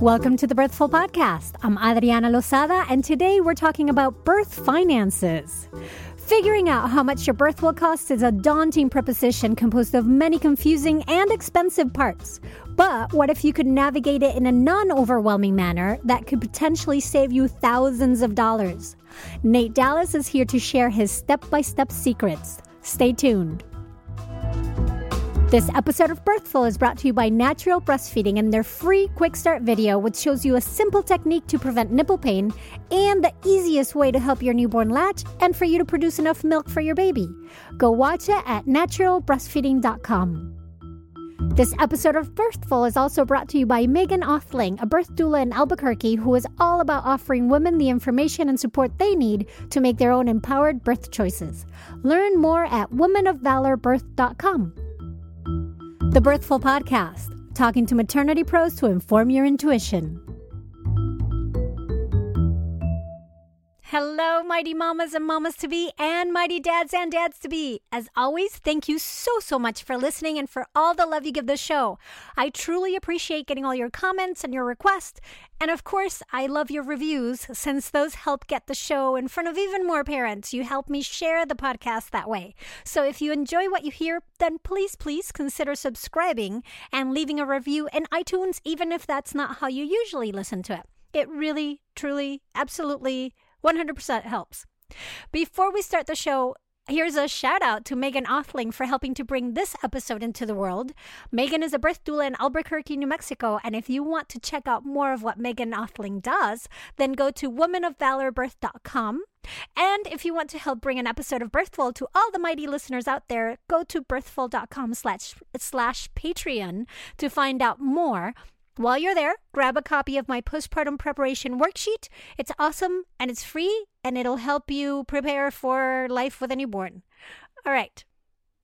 Welcome to the Birthful Podcast. I'm Adriana Lozada, and today we're talking about birth finances. Figuring out how much your birth will cost is a daunting proposition composed of many confusing and expensive parts. But what if you could navigate it in a non overwhelming manner that could potentially save you thousands of dollars? Nate Dallas is here to share his step by step secrets. Stay tuned. This episode of Birthful is brought to you by Natural Breastfeeding and their free quick start video, which shows you a simple technique to prevent nipple pain and the easiest way to help your newborn latch and for you to produce enough milk for your baby. Go watch it at naturalbreastfeeding.com. This episode of Birthful is also brought to you by Megan Othling, a birth doula in Albuquerque who is all about offering women the information and support they need to make their own empowered birth choices. Learn more at womanofvalorbirth.com. The Birthful Podcast, talking to maternity pros to inform your intuition. Hello, mighty mamas and mamas to be, and mighty dads and dads to be. As always, thank you so, so much for listening and for all the love you give the show. I truly appreciate getting all your comments and your requests. And of course, I love your reviews since those help get the show in front of even more parents. You help me share the podcast that way. So if you enjoy what you hear, then please, please consider subscribing and leaving a review in iTunes, even if that's not how you usually listen to it. It really, truly, absolutely 100% helps. Before we start the show, Here's a shout out to Megan Othling for helping to bring this episode into the world. Megan is a birth doula in Albuquerque, New Mexico, and if you want to check out more of what Megan Othling does, then go to womanofvalorbirth.com. And if you want to help bring an episode of Birthful to all the mighty listeners out there, go to birthful.com slash slash Patreon to find out more while you're there, grab a copy of my postpartum preparation worksheet. It's awesome and it's free and it'll help you prepare for life with a newborn. All right.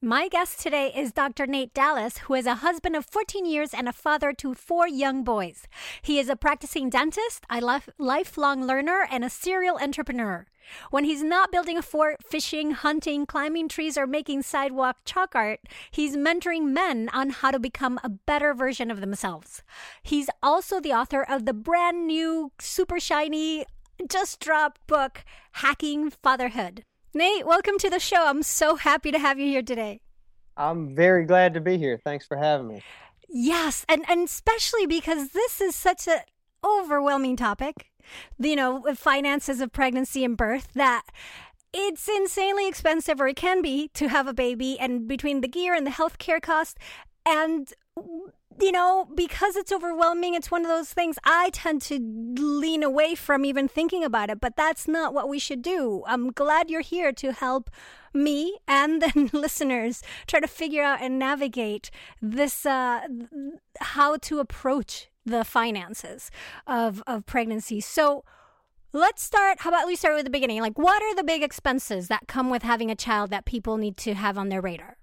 My guest today is Dr. Nate Dallas, who is a husband of 14 years and a father to four young boys. He is a practicing dentist, a life- lifelong learner, and a serial entrepreneur. When he's not building a fort, fishing, hunting, climbing trees, or making sidewalk chalk art, he's mentoring men on how to become a better version of themselves. He's also the author of the brand new, super shiny, just dropped book, Hacking Fatherhood. Nate, welcome to the show. I'm so happy to have you here today. I'm very glad to be here. Thanks for having me. Yes, and, and especially because this is such an overwhelming topic, you know, finances of pregnancy and birth, that it's insanely expensive, or it can be, to have a baby, and between the gear and the healthcare cost. And you know, because it's overwhelming, it's one of those things I tend to lean away from even thinking about it, but that's not what we should do. I'm glad you're here to help me and the listeners try to figure out and navigate this, uh, how to approach the finances of, of pregnancy. So, Let's start. How about we start with the beginning? Like, what are the big expenses that come with having a child that people need to have on their radar?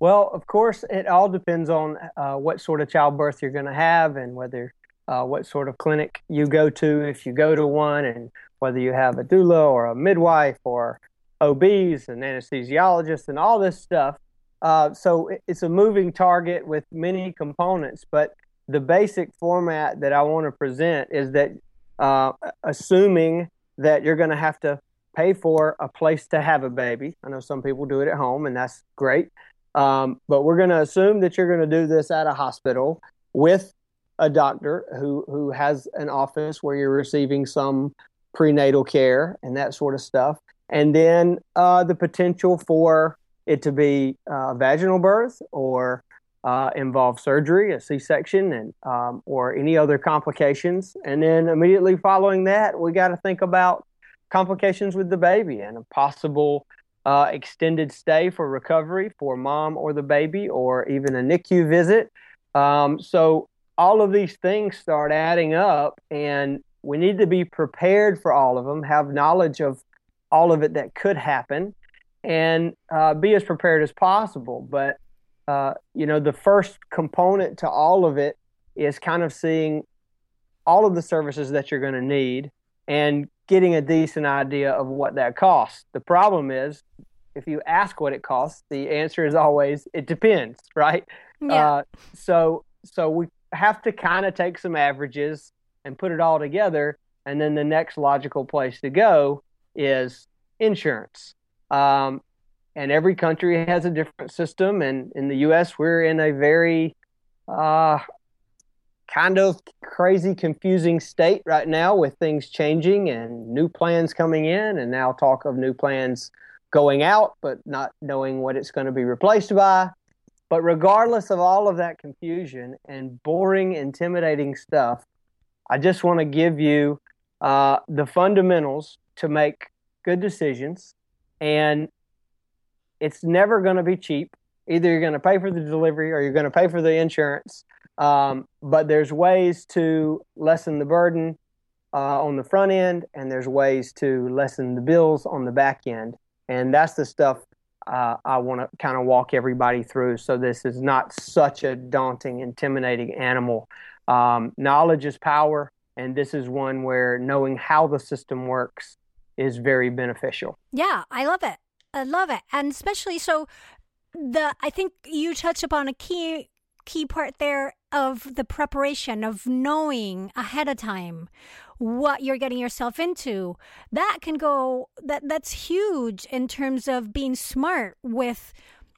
Well, of course, it all depends on uh, what sort of childbirth you're going to have and whether uh, what sort of clinic you go to, if you go to one, and whether you have a doula or a midwife or OBs and anesthesiologists and all this stuff. Uh, so it's a moving target with many components, but the basic format that I want to present is that uh, assuming that you're going to have to pay for a place to have a baby. I know some people do it at home, and that's great. Um, but we're going to assume that you're going to do this at a hospital with a doctor who who has an office where you're receiving some prenatal care and that sort of stuff, and then uh, the potential for it to be uh, vaginal birth or uh, involve surgery, a C-section, and um, or any other complications, and then immediately following that, we got to think about complications with the baby and a possible uh, extended stay for recovery for mom or the baby, or even a NICU visit. Um, so all of these things start adding up, and we need to be prepared for all of them, have knowledge of all of it that could happen, and uh, be as prepared as possible. But uh, you know, the first component to all of it is kind of seeing all of the services that you're going to need and getting a decent idea of what that costs. The problem is, if you ask what it costs, the answer is always it depends, right? Yeah. Uh, so so we have to kind of take some averages and put it all together, and then the next logical place to go is insurance. Um, and every country has a different system, and in the U.S., we're in a very uh, kind of crazy, confusing state right now with things changing and new plans coming in, and now talk of new plans going out, but not knowing what it's going to be replaced by. But regardless of all of that confusion and boring, intimidating stuff, I just want to give you uh, the fundamentals to make good decisions. And it's never going to be cheap. Either you're going to pay for the delivery or you're going to pay for the insurance. Um, but there's ways to lessen the burden uh, on the front end, and there's ways to lessen the bills on the back end. And that's the stuff uh, I want to kind of walk everybody through so this is not such a daunting, intimidating animal. Um, knowledge is power, and this is one where knowing how the system works is very beneficial. Yeah, I love it. I love it. And especially so the I think you touched upon a key key part there of the preparation of knowing ahead of time what you're getting yourself into. That can go that that's huge in terms of being smart with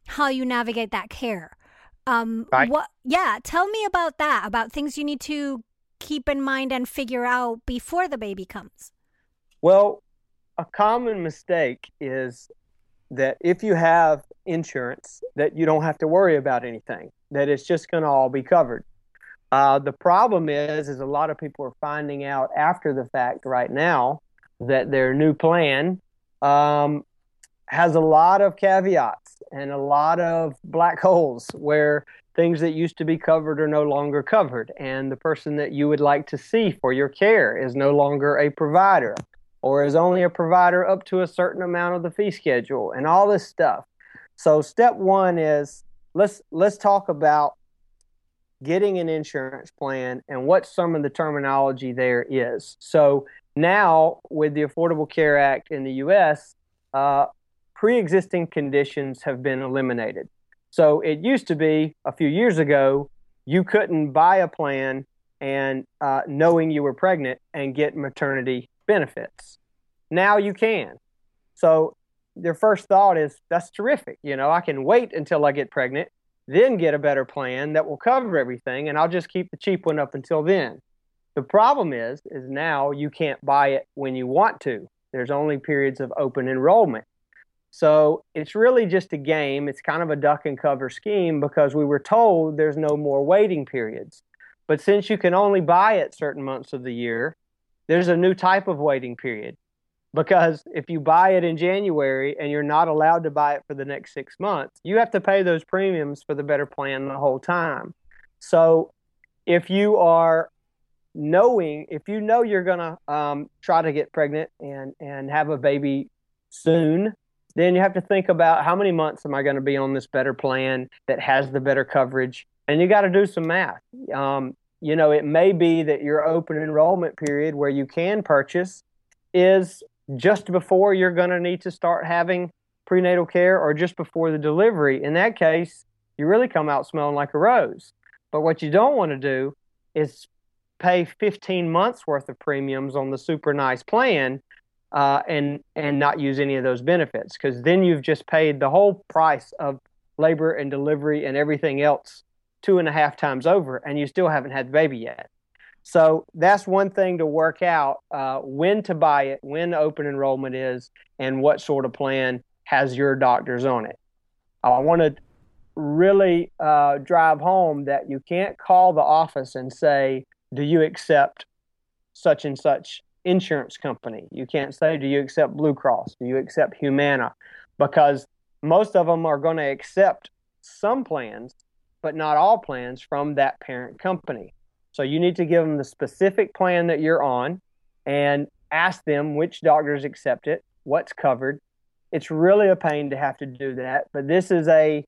how you navigate that care. Um right. what yeah tell me about that about things you need to keep in mind and figure out before the baby comes. Well a common mistake is that if you have insurance that you don't have to worry about anything that it's just going to all be covered uh, the problem is, is a lot of people are finding out after the fact right now that their new plan um, has a lot of caveats and a lot of black holes where things that used to be covered are no longer covered, and the person that you would like to see for your care is no longer a provider or is only a provider up to a certain amount of the fee schedule and all this stuff. So step one is let's let's talk about getting an insurance plan and what some of the terminology there is. So now, with the Affordable Care Act in the U.S., uh, pre existing conditions have been eliminated. So it used to be a few years ago, you couldn't buy a plan and uh, knowing you were pregnant and get maternity benefits. Now you can. So their first thought is that's terrific. You know, I can wait until I get pregnant then get a better plan that will cover everything and I'll just keep the cheap one up until then. The problem is is now you can't buy it when you want to. There's only periods of open enrollment. So it's really just a game. It's kind of a duck and cover scheme because we were told there's no more waiting periods. But since you can only buy it certain months of the year, there's a new type of waiting period because if you buy it in January and you're not allowed to buy it for the next six months, you have to pay those premiums for the better plan the whole time. So if you are knowing, if you know you're going to um, try to get pregnant and, and have a baby soon, then you have to think about how many months am I going to be on this better plan that has the better coverage? And you got to do some math. Um, you know, it may be that your open enrollment period where you can purchase is just before you're going to need to start having prenatal care or just before the delivery. In that case, you really come out smelling like a rose. But what you don't want to do is pay 15 months worth of premiums on the super nice plan uh, and and not use any of those benefits because then you've just paid the whole price of labor and delivery and everything else two and a half times over and you still haven't had the baby yet. So that's one thing to work out uh, when to buy it, when open enrollment is, and what sort of plan has your doctors on it. I want to really uh, drive home that you can't call the office and say, Do you accept such and such insurance company? You can't say, Do you accept Blue Cross? Do you accept Humana? Because most of them are going to accept some plans, but not all plans from that parent company. So you need to give them the specific plan that you're on and ask them which doctors accept it, what's covered. It's really a pain to have to do that, but this is a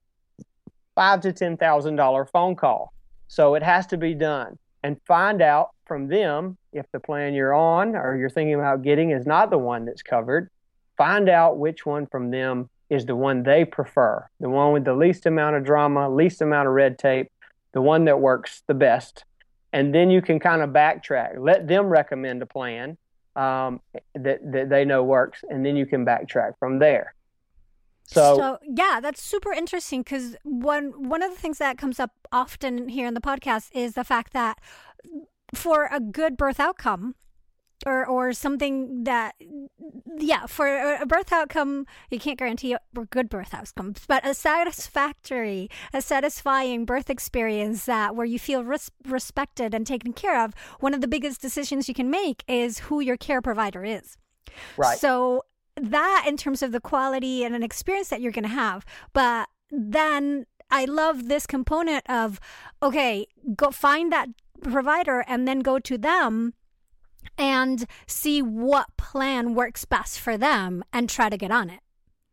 five to ten thousand dollar phone call, so it has to be done. and find out from them if the plan you're on or you're thinking about getting is not the one that's covered. Find out which one from them is the one they prefer, the one with the least amount of drama, least amount of red tape, the one that works the best. And then you can kind of backtrack. Let them recommend a plan um, that, that they know works, and then you can backtrack from there. So, so, yeah, that's super interesting because one one of the things that comes up often here in the podcast is the fact that for a good birth outcome, or or something that yeah for a birth outcome you can't guarantee a good birth outcomes but a satisfactory a satisfying birth experience that where you feel res- respected and taken care of one of the biggest decisions you can make is who your care provider is. Right. So that in terms of the quality and an experience that you're going to have but then i love this component of okay go find that provider and then go to them and see what plan works best for them and try to get on it.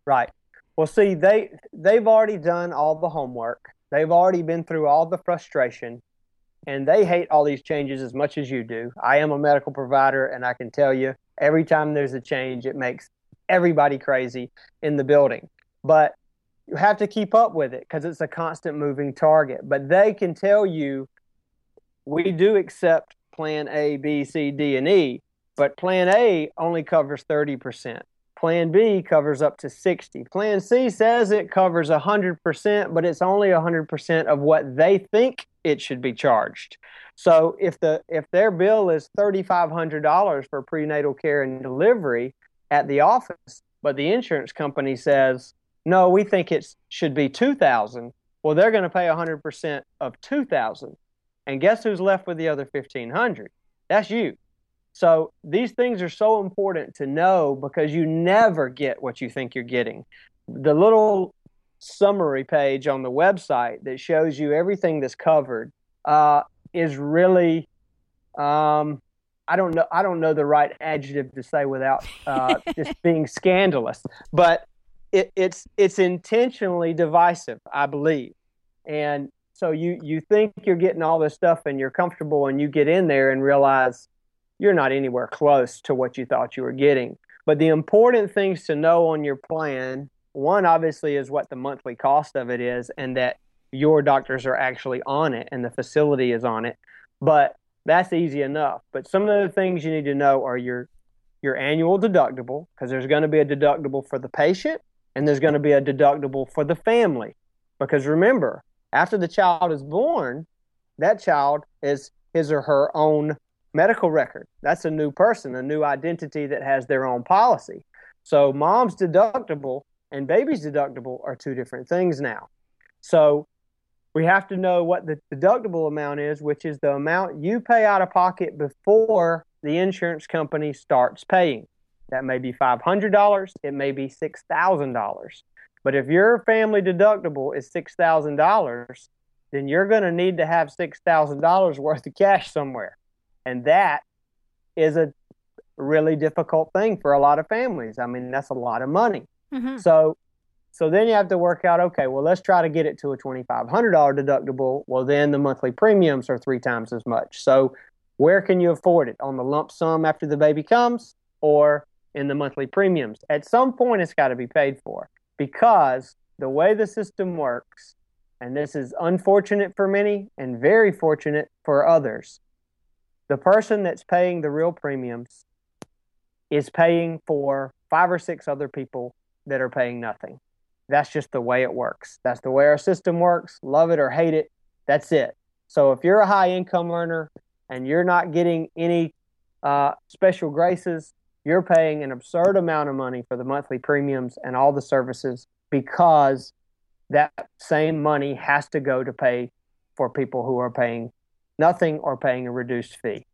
Right. Well, see, they they've already done all the homework. They've already been through all the frustration, and they hate all these changes as much as you do. I am a medical provider, and I can tell you, every time there's a change, it makes everybody crazy in the building. But you have to keep up with it because it's a constant moving target. But they can tell you, we do accept plan A, B, C, D, and E, but plan A only covers 30%. Plan B covers up to 60. Plan C says it covers 100%, but it's only 100% of what they think it should be charged. So if the if their bill is $3500 for prenatal care and delivery at the office, but the insurance company says, "No, we think it should be 2000." Well, they're going to pay 100% of 2000. And guess who's left with the other 1500? That's you. So these things are so important to know because you never get what you think you're getting. The little summary page on the website that shows you everything that's covered uh, is really um, I don't know I don't know the right adjective to say without uh, just being scandalous, but it, it's it's intentionally divisive, I believe, and so you you think you're getting all this stuff and you're comfortable, and you get in there and realize you're not anywhere close to what you thought you were getting. But the important things to know on your plan, one obviously is what the monthly cost of it is, and that your doctors are actually on it and the facility is on it. But that's easy enough. But some of the things you need to know are your your annual deductible because there's going to be a deductible for the patient and there's going to be a deductible for the family. Because remember, after the child is born, that child is his or her own medical record. That's a new person, a new identity that has their own policy. So, mom's deductible and baby's deductible are two different things now. So, we have to know what the deductible amount is, which is the amount you pay out of pocket before the insurance company starts paying. That may be $500, it may be $6,000. But if your family deductible is $6,000, then you're going to need to have $6,000 worth of cash somewhere. And that is a really difficult thing for a lot of families. I mean, that's a lot of money. Mm-hmm. So so then you have to work out okay, well, let's try to get it to a $2500 deductible. Well, then the monthly premiums are 3 times as much. So where can you afford it? On the lump sum after the baby comes or in the monthly premiums? At some point it's got to be paid for because the way the system works, and this is unfortunate for many and very fortunate for others, the person that's paying the real premiums is paying for five or six other people that are paying nothing. That's just the way it works. That's the way our system works. Love it or hate it. That's it. So if you're a high income earner and you're not getting any uh, special graces, you're paying an absurd amount of money for the monthly premiums and all the services because that same money has to go to pay for people who are paying nothing or paying a reduced fee.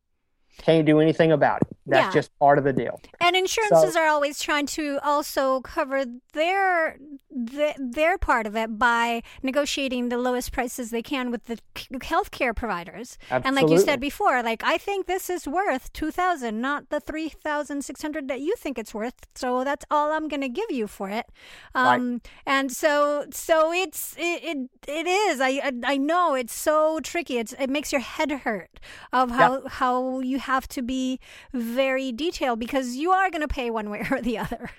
Can't do anything about it. That's yeah. just part of the deal. And insurances so, are always trying to also cover their the, their part of it by negotiating the lowest prices they can with the healthcare providers. Absolutely. And like you said before, like I think this is worth two thousand, not the three thousand six hundred that you think it's worth. So that's all I'm going to give you for it. Um, right. And so, so it's it it, it is. I, I, I know it's so tricky. It's it makes your head hurt of how yeah. how you have to be very detailed because you are going to pay one way or the other.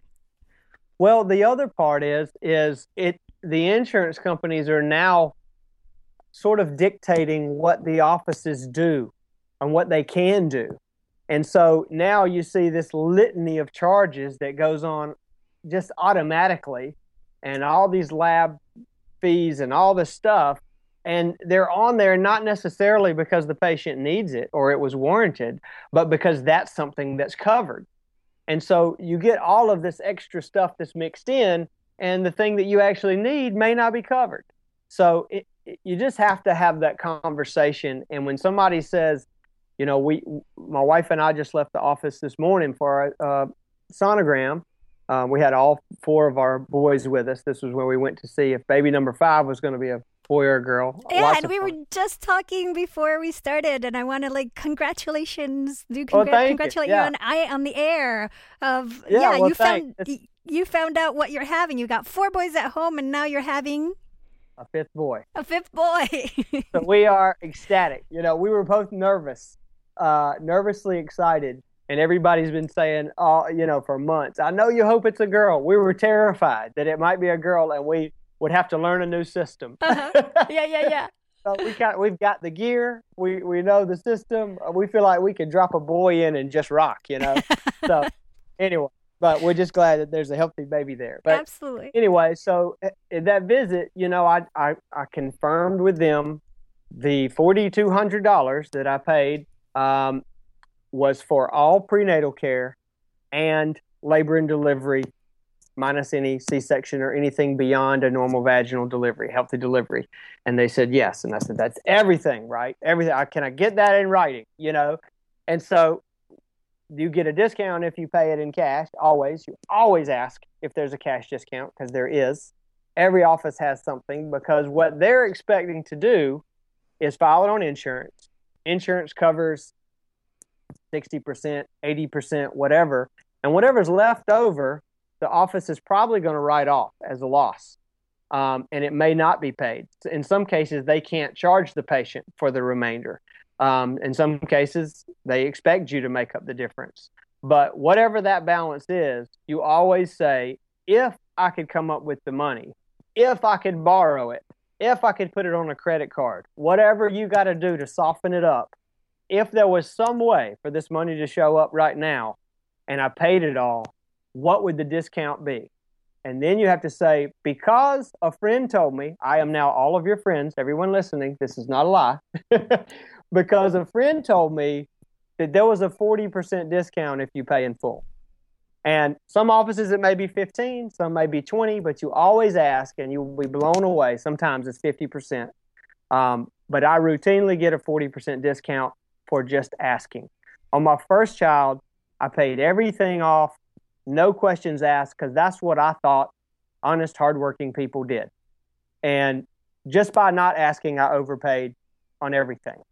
Well, the other part is is it the insurance companies are now sort of dictating what the offices do and what they can do. And so now you see this litany of charges that goes on just automatically and all these lab fees and all this stuff and they're on there not necessarily because the patient needs it or it was warranted, but because that's something that's covered. And so you get all of this extra stuff that's mixed in, and the thing that you actually need may not be covered. So it, it, you just have to have that conversation. And when somebody says, you know, we, my wife and I just left the office this morning for a, a sonogram. Um, we had all four of our boys with us. This was where we went to see if baby number five was going to be a boy or girl. Yeah, Lots and we fun. were just talking before we started, and I want to like congratulations, do Well, congr- you. congratulate Yeah. you on I on the air of Yeah, well, you thanks. found y- you found out what you're having. You got four boys at home, and now you're having a fifth boy. a fifth boy. so we are ecstatic. You know, we were both nervous, uh, nervously excited, and everybody's been saying, "Oh, you know, for months. I know you hope it's a girl." We were terrified that it might be a girl, and we would have to learn a new system. Uh-huh. yeah, yeah, yeah. so we got, we've got the gear. We we know the system. Uh, We feel like we could drop a boy in and just rock. You know. so anyway, but we're just glad that there's a healthy baby there. But Absolutely. anyway, so uh, in that visit, you know, I I, I confirmed with them the forty two hundred dollars that I paid um, was for all prenatal care and labor and delivery, minus any C section or anything beyond a normal vaginal delivery, healthy delivery. And they said yes, and I said that's everything, right? Everything. I, can I get that in writing? You know, and so you get a discount if you pay it in cash. Always, you always ask if there's a cash discount because there is. Every office has something because what they're expecting to do is file it on insurance. Insurance covers 60%, 80%, whatever. And whatever's left over, the office is probably going to write off as a loss. Um, and it may not be paid. In some cases, they can't charge the patient for the remainder. Um, in some cases, they expect you to make up the difference. But whatever that balance is, you always say, if I could come up with the money, if I could borrow it, if I could put it on a credit card, whatever you got to do to soften it up, if there was some way for this money to show up right now and I paid it all, what would the discount be? And then you have to say, because a friend told me, I am now all of your friends, everyone listening, this is not a lie. because a friend told me that there was a 40% discount if you pay in full. And some offices it may be 15, some may be 20, but you always ask and you'll be blown away. Sometimes it's 50%. Um, but I routinely get a 40% discount for just asking. On my first child, I paid everything off, no questions asked, because that's what I thought honest, hardworking people did. And just by not asking, I overpaid on everything,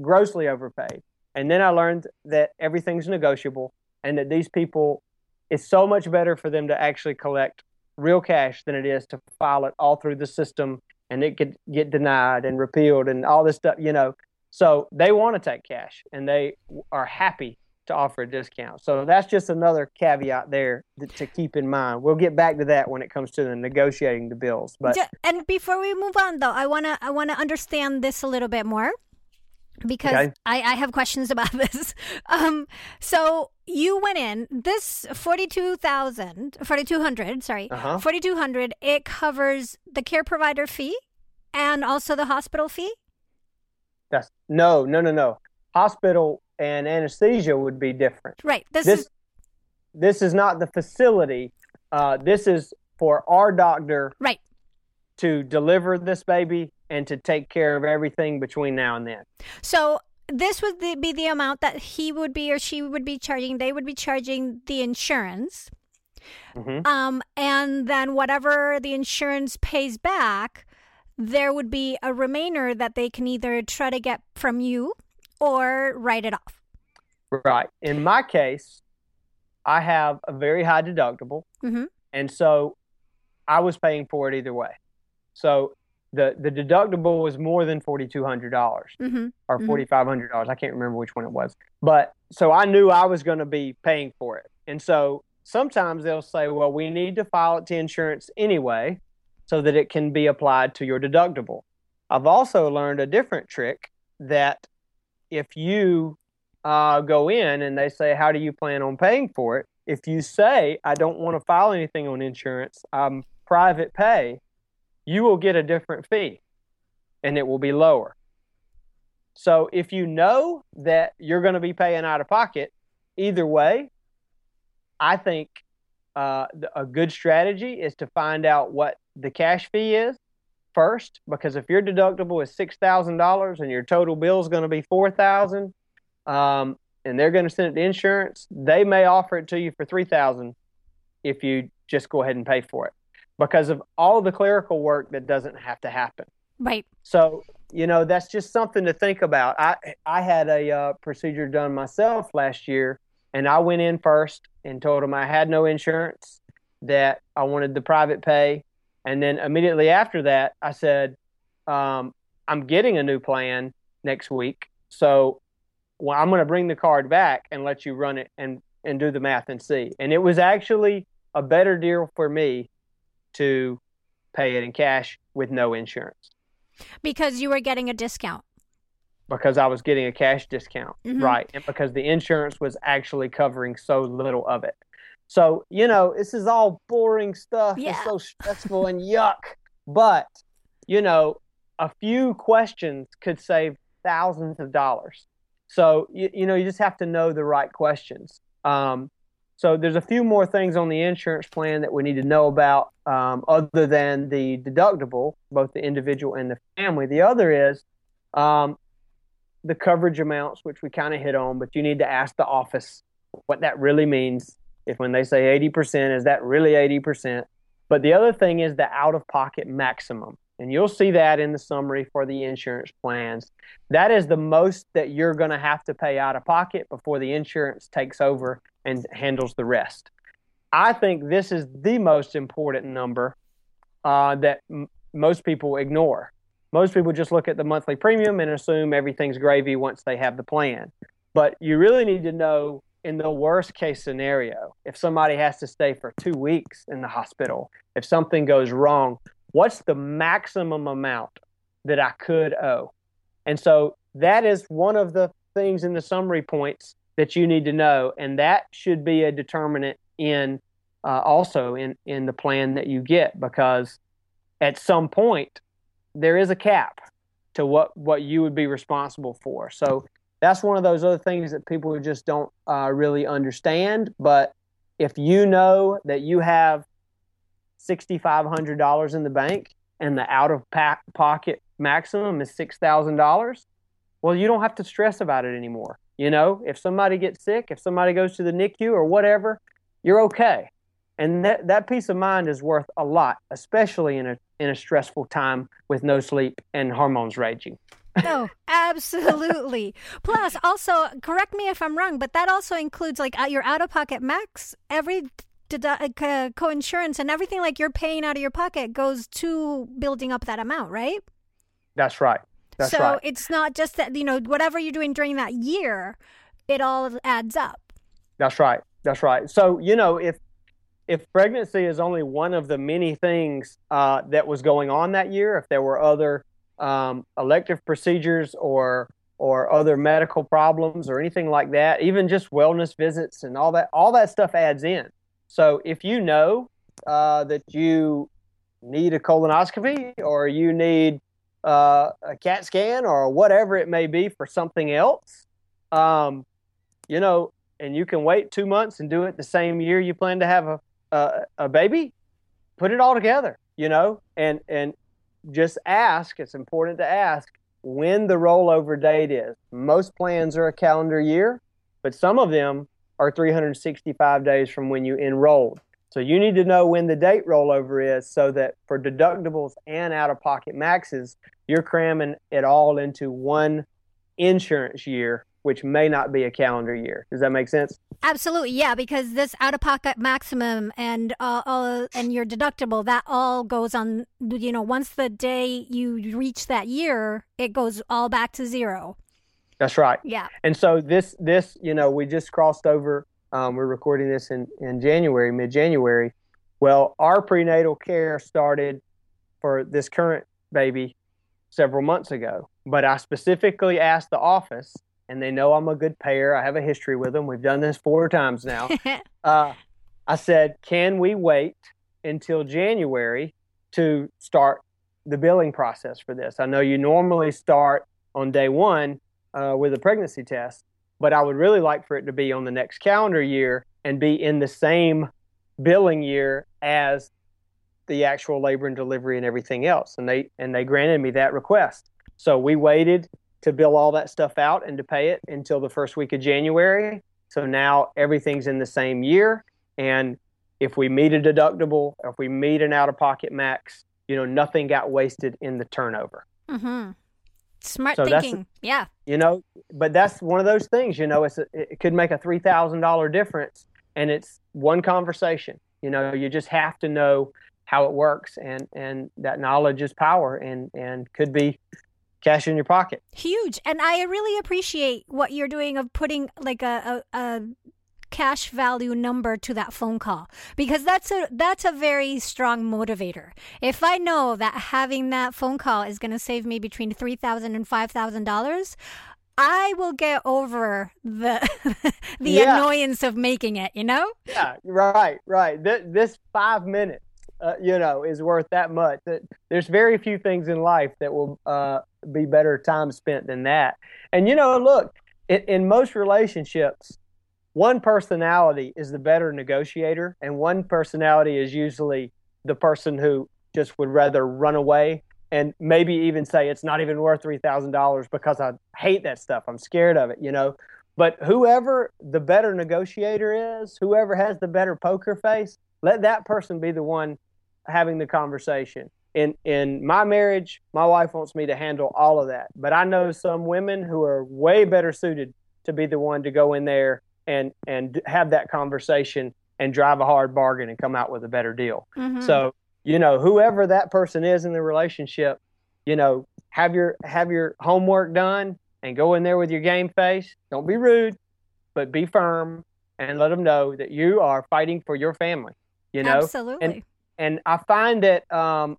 grossly overpaid. And then I learned that everything's negotiable and that these people, it's so much better for them to actually collect real cash than it is to file it all through the system and it could get denied and repealed and all this stuff, you know. So they want to take cash and they are happy to offer a discount. So that's just another caveat there to keep in mind. We'll get back to that when it comes to the negotiating the bills. But and before we move on, though, I wanna I wanna understand this a little bit more because Okay. I, I have questions about this. Um, so you went in this 42,000, 4,200, sorry, Uh-huh. 4,200, it covers the care provider fee and also the hospital fee? that's no, no, no, no. Hospital and anesthesia would be different. Right. This, This is this is not the facility. Uh, this is for our doctor right. to deliver this baby and to take care of everything between now and then. So this would be the amount that he would be or she would be charging. They would be charging the insurance. Mm-hmm. Um, and then whatever the insurance pays back, there would be a remainder that they can either try to get from you or write it off. Right. In my case, I have a very high deductible. Mm-hmm. And so I was paying for it either way. So the, the deductible was more than $4,200 mm-hmm. or $4,500. Mm-hmm. I can't remember which one it was. But so I knew I was going to be paying for it. And so sometimes they'll say, well, we need to file it to insurance anyway so that it can be applied to your deductible. I've also learned a different trick that if you uh, go in and they say, How do you plan on paying for it? If you say, I don't want to file anything on insurance, I'm private pay, you will get a different fee and it will be lower. So if you know that you're going to be paying out of pocket, either way, I think uh, a good strategy is to find out what the cash fee is first, because if your deductible is six thousand dollars and your total bill is going to be four thousand, um, and they're going to send it to insurance, they may offer it to you for three thousand if you just go ahead and pay for it because of all the clerical work that doesn't have to happen. Right. So you know that's just something to think about. I I had a uh, procedure done myself last year, and I went in first and told them I had no insurance, that I wanted the private pay, and then immediately after that, I said, um, I'm getting a new plan next week. So well, I'm going to bring the card back and let you run it and, and do the math and see. And it was actually a better deal for me to pay it in cash with no insurance. Because you were getting a discount. Because I was getting a cash discount, mm-hmm. right? And because the insurance was actually covering so little of it. So, you know, this is all boring stuff. Yeah. It's so stressful and yuck. But, you know, a few questions could save thousands of dollars. So, you, you know, you just have to know the right questions. Um, so there's a few more things on the insurance plan that we need to know about um, other than the deductible, both the individual and the family. The other is um, the coverage amounts, which we kind of hit on, but you need to ask the office what that really means if when they say 80%, is that really 80%? But the other thing is the out of pocket maximum. And you'll see that in the summary for the insurance plans. That is the most that you're going to have to pay out of pocket before the insurance takes over and handles the rest. I think this is the most important number uh, that m- most people ignore. Most people just look at the monthly premium and assume everything's gravy once they have the plan. But you really need to know in the worst case scenario, if somebody has to stay for two weeks in the hospital, if something goes wrong, what's the maximum amount that I could owe? And so that is one of the things in the summary points that you need to know, and that should be a determinant in uh, also in in the plan that you get because at some point there is a cap to what what you would be responsible for. So that's one of those other things that people just don't uh, really understand. But if you know that you have $6,500 in the bank and the out of pocket maximum is $6,000, well, you don't have to stress about it anymore. You know, if somebody gets sick, if somebody goes to the NICU or whatever, you're okay. And that, that peace of mind is worth a lot, especially in a, in a stressful time with no sleep and hormones raging. No, absolutely. Plus, also, correct me if I'm wrong, but that also includes like your out of pocket max, every dedu- uh, co-insurance and everything like you're paying out of your pocket goes to building up that amount, right? That's right. That's so right. it's not just that you know whatever you're doing during that year, it all adds up. That's right. That's right. So you know if if pregnancy is only one of the many things uh, that was going on that year, if there were other um, elective procedures or or other medical problems or anything like that, even just wellness visits and all that, all that stuff adds in. So if you know uh, that you need a colonoscopy or you need uh, a CAT scan or whatever it may be for something else, um, you know, and you can wait two months and do it the same year you plan to have a, a, a baby, put it all together, you know, and, and just ask, it's important to ask when the rollover date is. Most plans are a calendar year, but some of them are 365 days from when you enrolled. So you need to know when the date rollover is so that for deductibles and out of pocket maxes, you're cramming it all into one insurance year, which may not be a calendar year. Does that make sense? Absolutely, yeah, because this out of pocket maximum and uh, uh, and your deductible that all goes on. You know, once the day you reach that year, it goes all back to zero. That's right. Yeah. And so this this you know we just crossed over. Um, we're recording this in in January, mid January. Well, our prenatal care started for this current baby several months ago, but I specifically asked the office and they know I'm a good payer. I have a history with them. We've done this four times now. uh, I said, can we wait until January to start the billing process for this? I know you normally start on day one uh, with a pregnancy test, but I would really like for it to be on the next calendar year and be in the same billing year as the actual labor and delivery and everything else. And they and they granted me that request. So we waited to bill all that stuff out and to pay it until the first week of January. So now everything's in the same year. And if we meet a deductible, if we meet an out of pocket max, you know, nothing got wasted in the turnover. Mm-hmm. Smart so thinking. Yeah. You know, but that's one of those things, you know, it's a, it could make a $3,000 difference and it's one conversation. You know, you just have to know how it works and and that knowledge is power and and could be cash in your pocket. Huge. And I really appreciate what you're doing of putting like a, a, a cash value number to that phone call because that's a that's a very strong motivator. If I know that having that phone call is going to save me between three thousand and five thousand dollars, I will get over the the yeah. annoyance of making it. You know? Yeah. Right. Right. This, this five minutes uh, you know, is worth that much. There's very few things in life that will uh, be better time spent than that. And you know, look, in, in most relationships, one personality is the better negotiator, and one personality is usually the person who just would rather run away and maybe even say it's not even worth three thousand dollars because I hate that stuff. I'm scared of it, you know. But whoever the better negotiator is, whoever has the better poker face, let that person be the one having the conversation. In in my marriage, my wife wants me to handle all of that. But I know some women who are way better suited to be the one to go in there and and have that conversation and drive a hard bargain and come out with a better deal. Mm-hmm. So, you know, whoever that person is in the relationship, you know, have your have your homework done and go in there with your game face. Don't be rude, but be firm and let them know that you are fighting for your family. You know, absolutely. And and I find that um,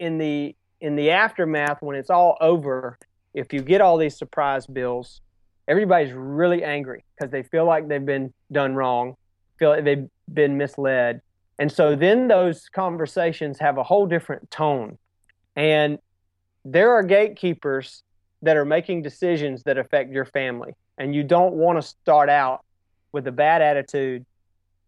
in the in the aftermath when it's all over, if you get all these surprise bills, everybody's really angry because they feel like they've been done wrong, feel like they've been misled, and so then those conversations have a whole different tone, and there are gatekeepers that are making decisions that affect your family, and you don't want to start out with a bad attitude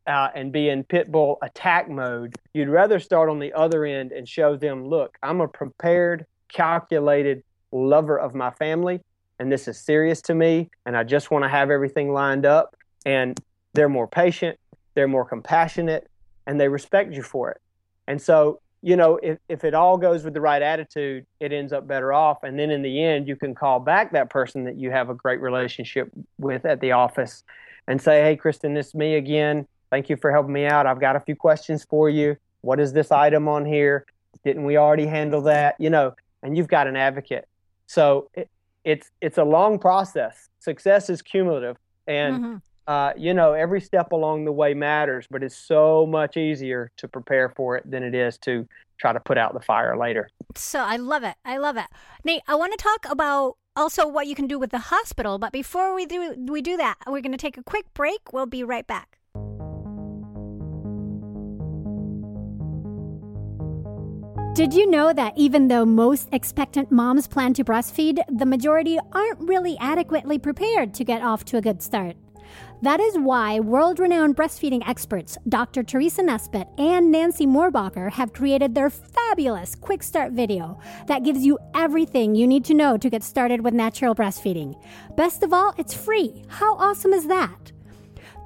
uh, and be in pit bull attack mode. You'd rather start on the other end and show them, look, I'm a prepared, calculated lover of my family, and this is serious to me, and I just want to have everything lined up. And they're more patient, they're more compassionate, and they respect you for it. And so, you know, if, if it all goes with the right attitude, it ends up better off. And then in the end, you can call back that person that you have a great relationship with at the office and say, hey, Kristen, this is me again Thank you for helping me out. I've got a few questions for you. What is this item on here? Didn't we already handle that? You know, and you've got an advocate. So it, it's it's a long process. Success is cumulative, and mm-hmm. uh, you know every step along the way matters. But it's so much easier to prepare for it than it is to try to put out the fire later. So I love it. I love it, Nate. I want to talk about also what you can do with the hospital. But before we do we do that, we're going to take a quick break. We'll be right back. Did you know that even though most expectant moms plan to breastfeed, the majority aren't really adequately prepared to get off to a good start? That is why world renowned breastfeeding experts Dr. Teresa Nesbitt and Nancy Mohrbacher have created their fabulous Quick Start video that gives you everything you need to know to get started with natural breastfeeding. Best of all, it's free. How awesome is that?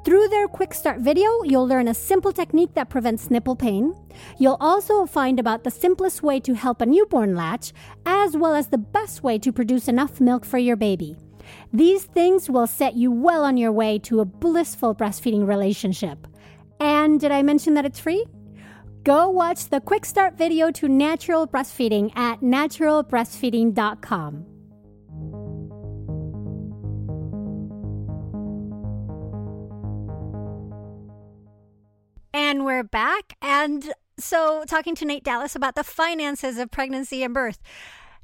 Through their quick start video, you'll learn a simple technique that prevents nipple pain. You'll also find about the simplest way to help a newborn latch, as well as the best way to produce enough milk for your baby. These things will set you well on your way to a blissful breastfeeding relationship. And did I mention that it's free? Go watch the quick start video to natural breastfeeding at naturalbreastfeeding.com. And we're back. And so, talking to Nate Dallas about the finances of pregnancy and birth.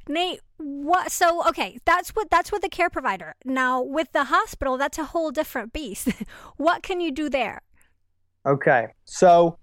Nate, what? So, okay, that's what that's what the care provider. Now, with the hospital, that's a whole different beast. what can you do there? Okay, so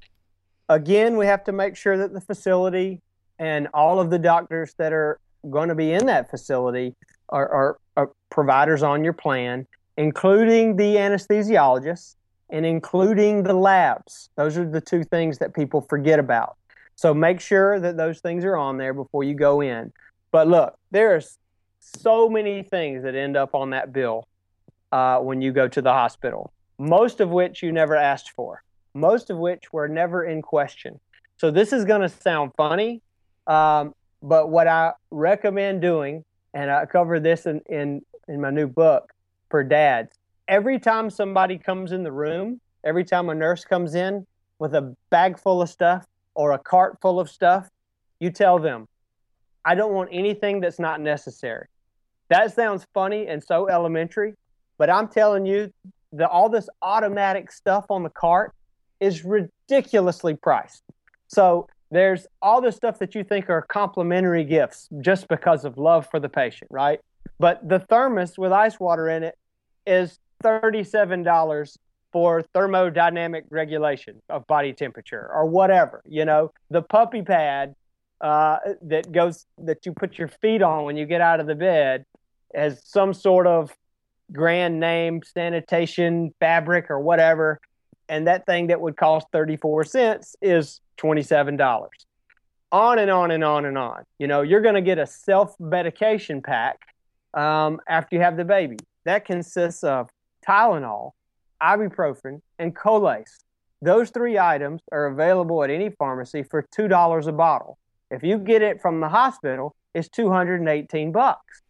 again, we have to make sure that the facility and all of the doctors that are going to be in that facility are, are, are providers on your plan, including the anesthesiologist and including the labs. Those are the two things that people forget about. So make sure that those things are on there before you go in. But look, there's so many things that end up on that bill uh, when you go to the hospital, most of which you never asked for, most of which were never in question. So this is going to sound funny, um, but what I recommend doing, and I cover this in, in, in my new book for dads, every time somebody comes in the room, every time a nurse comes in with a bag full of stuff or a cart full of stuff, you tell them, I don't want anything that's not necessary. That sounds funny and so elementary, but I'm telling you, all this automatic stuff on the cart is ridiculously priced. So there's all this stuff that you think are complimentary gifts just because of love for the patient, right? But the thermos with ice water in it is $37 for thermodynamic regulation of body temperature or whatever. You know, the puppy pad uh, that goes that you put your feet on when you get out of the bed has some sort of grand name, sanitation fabric or whatever, and that thing that would cost 34 cents is $27. On and on and on and on. You know, you're going to get a self medication pack um, after you have the baby. That consists of Tylenol, ibuprofen, and Colace. Those three items are available at any pharmacy for $2 a bottle. If you get it from the hospital, it's 218 bucks.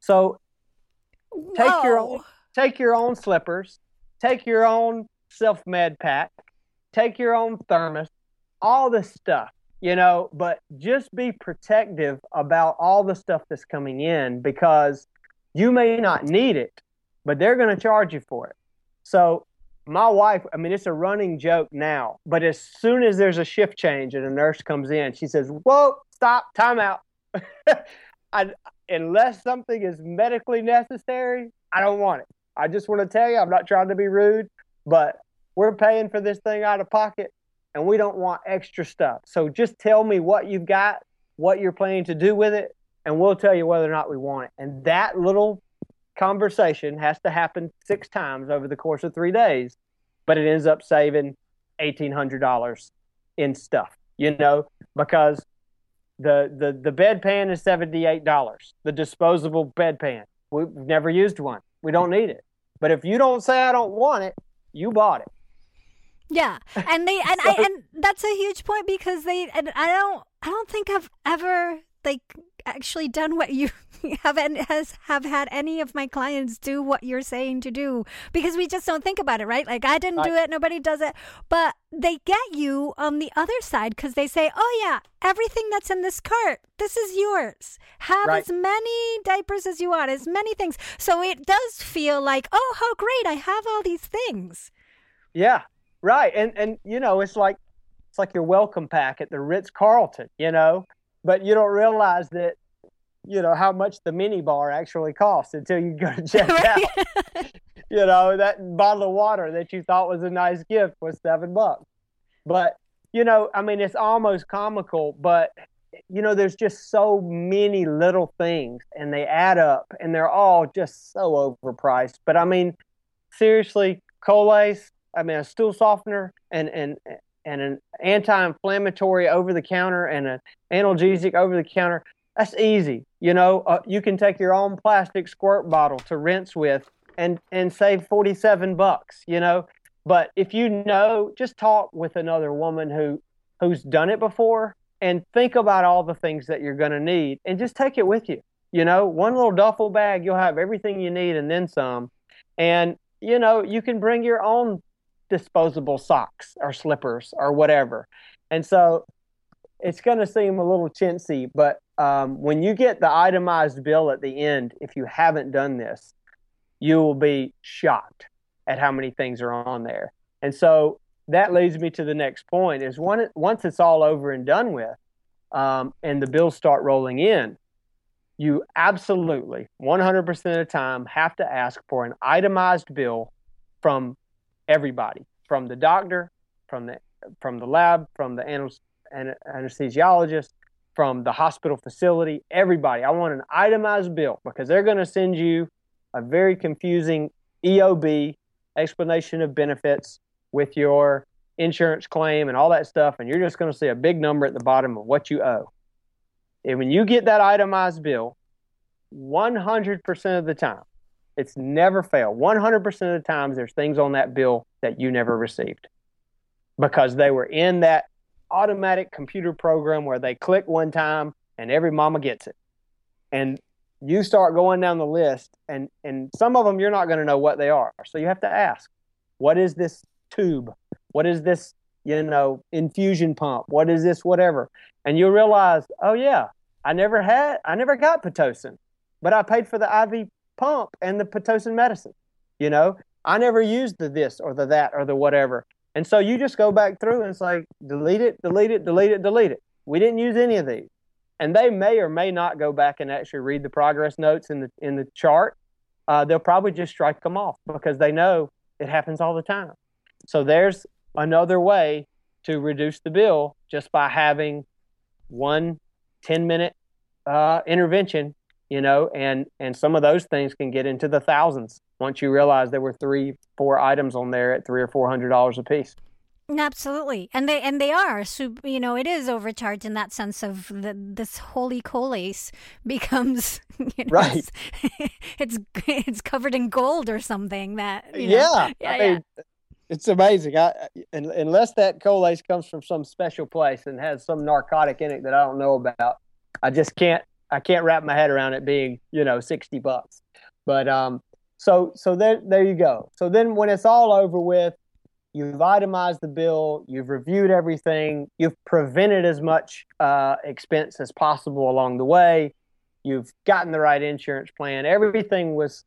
So take Whoa. your own take your own slippers, take your own self med pack, take your own thermos, all this stuff, you know, but just be protective about all the stuff that's coming in because you may not need it, but they're going to charge you for it. So my wife, I mean, it's a running joke now, but as soon as there's a shift change and a nurse comes in, she says, Whoa, stop, time out. I, unless something is medically necessary, I don't want it. I just want to tell you, I'm not trying to be rude, but we're paying for this thing out of pocket and we don't want extra stuff. So just tell me what you've got, what you're planning to do with it, and we'll tell you whether or not we want it. And that little conversation has to happen six times over the course of three days, but it ends up saving $1,800 in stuff, you know, because the, the, the bedpan is $78, the disposable bedpan. We've never used one. We don't need it. But if you don't say I don't want it, you bought it. Yeah, and they and I and that's a huge point because they and I don't I don't think I've ever like actually done what you have has have had any of my clients do what you're saying to do because we just don't think about it, right? Like I didn't do it, nobody does it, but they get you on the other side because they say, "Oh yeah, everything that's in this cart, this is yours. Have Right. as many diapers as you want, as many things." So it does feel like, "Oh, how great! I have all these things." Yeah, right. And and you know, it's like it's like your welcome pack at the Ritz Carlton, you know, but you don't realize that you know how much the mini bar actually costs until you go to check Right. out. you know, that bottle of water that you thought was a nice gift was seven bucks. But you know, I mean, it's almost comical, but you know, there's just so many little things, and they add up, and they're all just so overpriced. But I mean, seriously, Colace, I mean, a stool softener and and and an anti-inflammatory over the counter and an analgesic over the counter. That's easy. You know, uh, you can take your own plastic squirt bottle to rinse with and and save 47 bucks, you know. But if you know, just talk with another woman who who's done it before and think about all the things that you're going to need and just take it with you. You know, one little duffel bag, you'll have everything you need and then some. And, you know, you can bring your own disposable socks or slippers or whatever. And so it's going to seem a little chintzy, but um, when you get the itemized bill at the end, if you haven't done this, you will be shocked at how many things are on there. And so that leads me to the next point is one, once it's all over and done with um, and the bills start rolling in, you absolutely 100% of the time have to ask for an itemized bill from everybody, from the doctor, from the from the lab, from the anesthesiologist, from the hospital facility, everybody. I want an itemized bill because they're going to send you a very confusing EOB explanation of benefits with your insurance claim and all that stuff, and you're just going to see a big number at the bottom of what you owe. And when you get that itemized bill, 100% of the time, it's never failed. 100% of the times, there's things on that bill that you never received because they were in that automatic computer program where they click one time and every mama gets it. And you start going down the list, and, and some of them you're not going to know what they are. So you have to ask, what is this tube? What is this, you know, infusion pump? What is this, whatever? And you'll realize, oh, yeah, I never had, I never got Pitocin, but I paid for the IV pump and the Pitocin medicine. You know, I never used the this or the that or the whatever. And so you just go back through and it's like, delete it, delete it, delete it, delete it. We didn't use any of these. And they may or may not go back and actually read the progress notes in the in the chart. Uh, they'll probably just strike them off because they know it happens all the time. So there's another way to reduce the bill just by having one 10 minute uh, intervention, you know, and, and some of those things can get into the thousands once you realize there were three, four items on there at three or four hundred dollars a piece. Absolutely, and they and they are. So you know, it is overcharged in that sense of the, this holy coles becomes you know, right. It's, it's, it's covered in gold or something. That you know, yeah, yeah, I yeah. It's amazing. I, unless that colace comes from some special place and has some narcotic in it that I don't know about, I just can't. I can't wrap my head around it being you know sixty bucks. But um, so so there there you go. So then when it's all over with, you've itemized the bill, you've reviewed everything, you've prevented as much uh, expense as possible along the way, you've gotten the right insurance plan, everything was,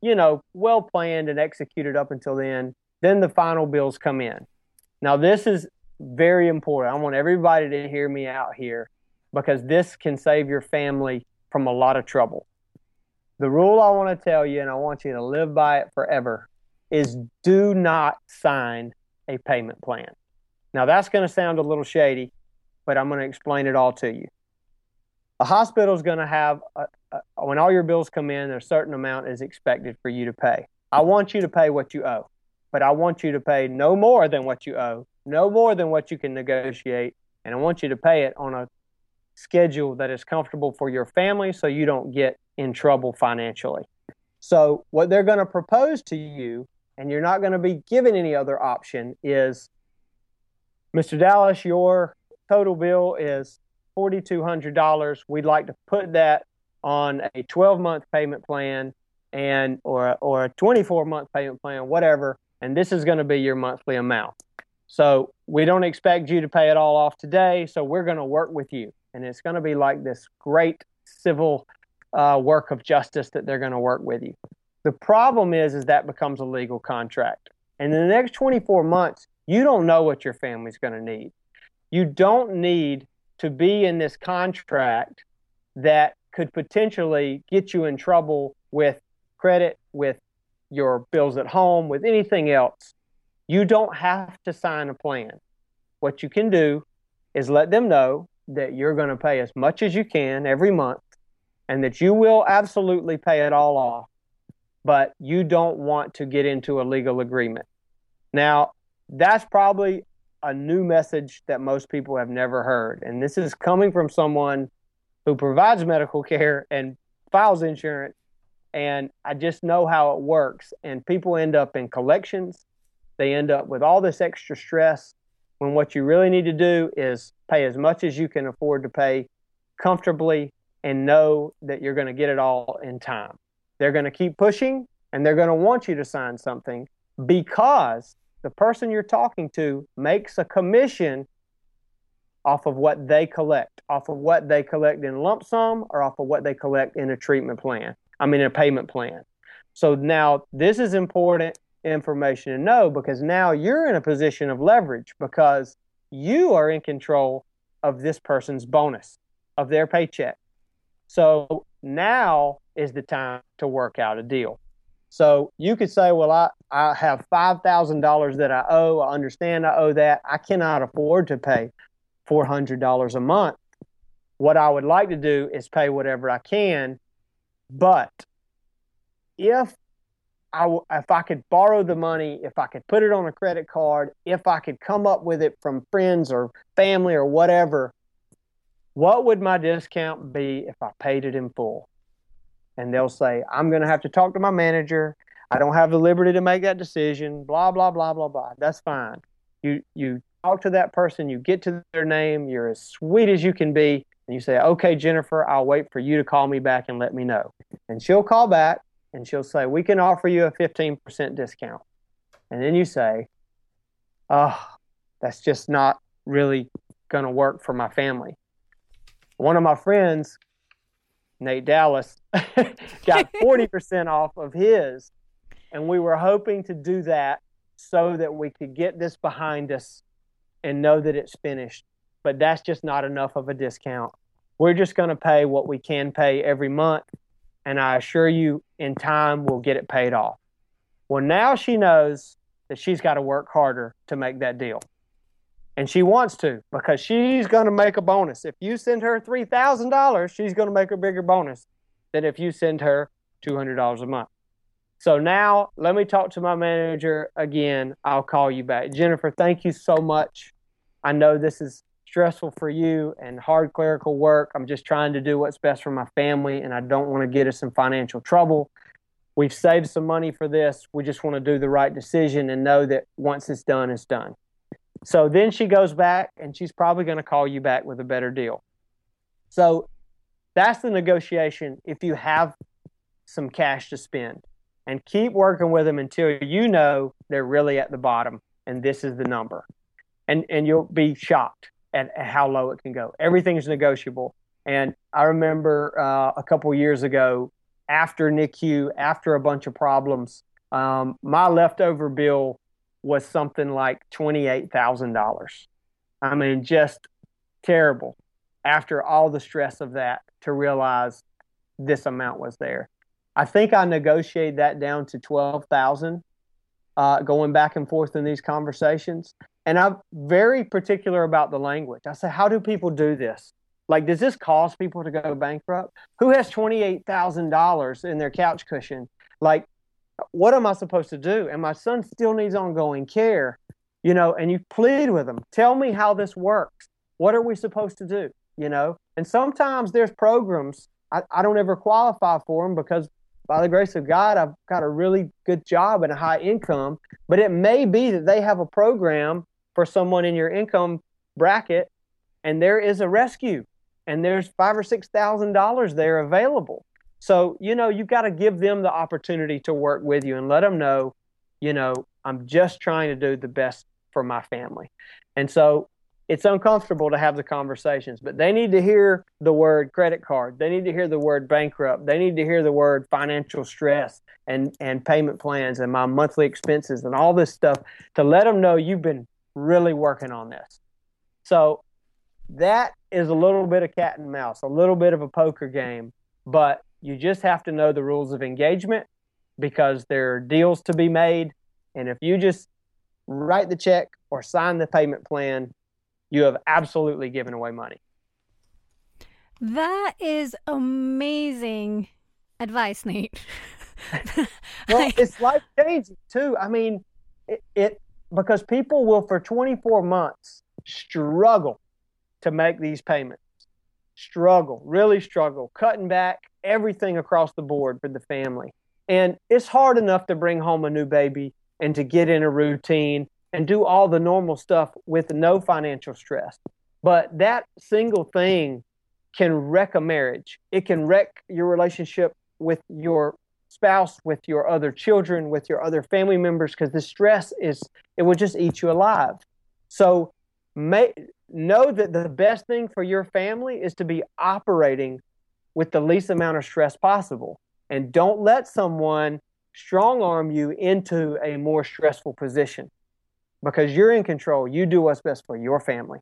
you know, well planned and executed up until then. Then the final bills come in. Now, this is very important. I want everybody to hear me out here because this can save your family from a lot of trouble. The rule I want to tell you, and I want you to live by it forever, is do not sign a payment plan. Now, that's going to sound a little shady, but I'm going to explain it all to you. A hospital is going to have, a, a, when all your bills come in, a certain amount is expected for you to pay. I want you to pay what you owe, but I want you to pay no more than what you owe, no more than what you can negotiate, and I want you to pay it on a schedule that is comfortable for your family so you don't get in trouble financially. So, what they're going to propose to you and you're not going to be given any other option is Mr. Dallas, your total bill is $4,200. We'd like to put that on a 12 month payment plan and or or a 24 month payment plan, whatever, and this is going to be your monthly amount. So we don't expect you to pay it all off today, so we're going to work with you, and it's going to be like this great civil uh, work of justice that they're going to work with you. The problem is, is that becomes a legal contract. And in the next 24 months, you don't know what your family's going to need. You don't need to be in this contract that could potentially get you in trouble with credit, with your bills at home, with anything else. You don't have to sign a plan. What you can do is let them know that you're going to pay as much as you can every month and that you will absolutely pay it all off but you don't want to get into a legal agreement. Now, that's probably a new message that most people have never heard. And this is coming from someone who provides medical care and files insurance. And I just know how it works. And people end up in collections They end up with all this extra stress when what you really need to do is pay as much as you can afford to pay comfortably and know that you're going to get it all in time. They're going to keep pushing and they're going to want you to sign something because the person you're talking to makes a commission off of what they collect, off of what they collect in lump sum or off of what they collect in a treatment plan. I mean, a payment plan. So now this is important information to know because now you're in a position of leverage because you are in control of this person's bonus, of their paycheck. So now is the time to work out a deal. So you could say, well, I, I have $5,000 that I owe. I understand I owe that. I cannot afford to pay $400 a month. What I would like to do is pay whatever I can. But if I, if I could borrow the money, if I could put it on a credit card, if I could come up with it from friends or family or whatever, what would my discount be if I paid it in full? And they'll say, I'm going to have to talk to my manager. I don't have the liberty to make that decision, blah, blah, blah, blah, blah. That's fine. You, you talk to that person, you get to their name, you're as sweet as you can be, and you say, Okay, Jennifer, I'll wait for you to call me back and let me know. And she'll call back and she'll say, We can offer you a 15% discount. And then you say, Oh, that's just not really going to work for my family. One of my friends, Nate Dallas, got 40% off of his. And we were hoping to do that so that we could get this behind us and know that it's finished. But that's just not enough of a discount. We're just going to pay what we can pay every month. And I assure you, in time, we'll get it paid off. Well, now she knows that she's got to work harder to make that deal. And she wants to because she's going to make a bonus. If you send her $3,000, she's going to make a bigger bonus than if you send her $200 a month. So now let me talk to my manager again. I'll call you back. Jennifer, thank you so much. I know this is stressful for you and hard clerical work. I'm just trying to do what's best for my family, and I don't want to get us in financial trouble. We've saved some money for this. We just want to do the right decision and know that once it's done, it's done. So then she goes back, and she's probably going to call you back with a better deal. So that's the negotiation if you have some cash to spend. And keep working with them until you know they're really at the bottom and this is the number and and you'll be shocked at, how low it can go. Everything's negotiable. And I remember uh, a couple years ago, after NICU, after a bunch of problems, um, my leftover bill was something like twenty eight thousand dollars. I mean, just terrible. After all the stress of that, to realize this amount was there. I think I negotiated that down to twelve thousand, uh, going back and forth in these conversations. And I'm very particular about the language. I say, how do people do this? Like, does this cause people to go bankrupt? Who has $28,000 in their couch cushion? Like, what am I supposed to do? And my son still needs ongoing care, you know, and you plead with them. Tell me how this works. What are we supposed to do? You know, and sometimes there's programs I, I don't ever qualify for them because by the grace of God, I've got a really good job and a high income. But it may be that they have a program for someone in your income bracket, and there is a rescue, and there's five or six thousand dollars there available. So you know you've got to give them the opportunity to work with you and let them know, you know, I'm just trying to do the best for my family, and so it's uncomfortable to have the conversations, but they need to hear the word credit card. They need to hear the word bankrupt. They need to hear the word financial stress and, and payment plans and my monthly expenses and all this stuff to let them know you've been really working on this. So that is a little bit of cat and mouse, a little bit of a poker game, but you just have to know the rules of engagement because there are deals to be made. And if you just write the check or sign the payment plan, you have absolutely given away money. That is amazing advice, Nate. well, it's life changing too. I mean, it, it because people will for 24 months struggle to make these payments struggle really struggle cutting back everything across the board for the family and it's hard enough to bring home a new baby and to get in a routine and do all the normal stuff with no financial stress. But that single thing can wreck a marriage. It can wreck your relationship with your spouse, with your other children, with your other family members, because the stress is, it will just eat you alive. So may, know that the best thing for your family is to be operating with the least amount of stress possible. And don't let someone strong arm you into a more stressful position because you're in control. You do what's best for your family.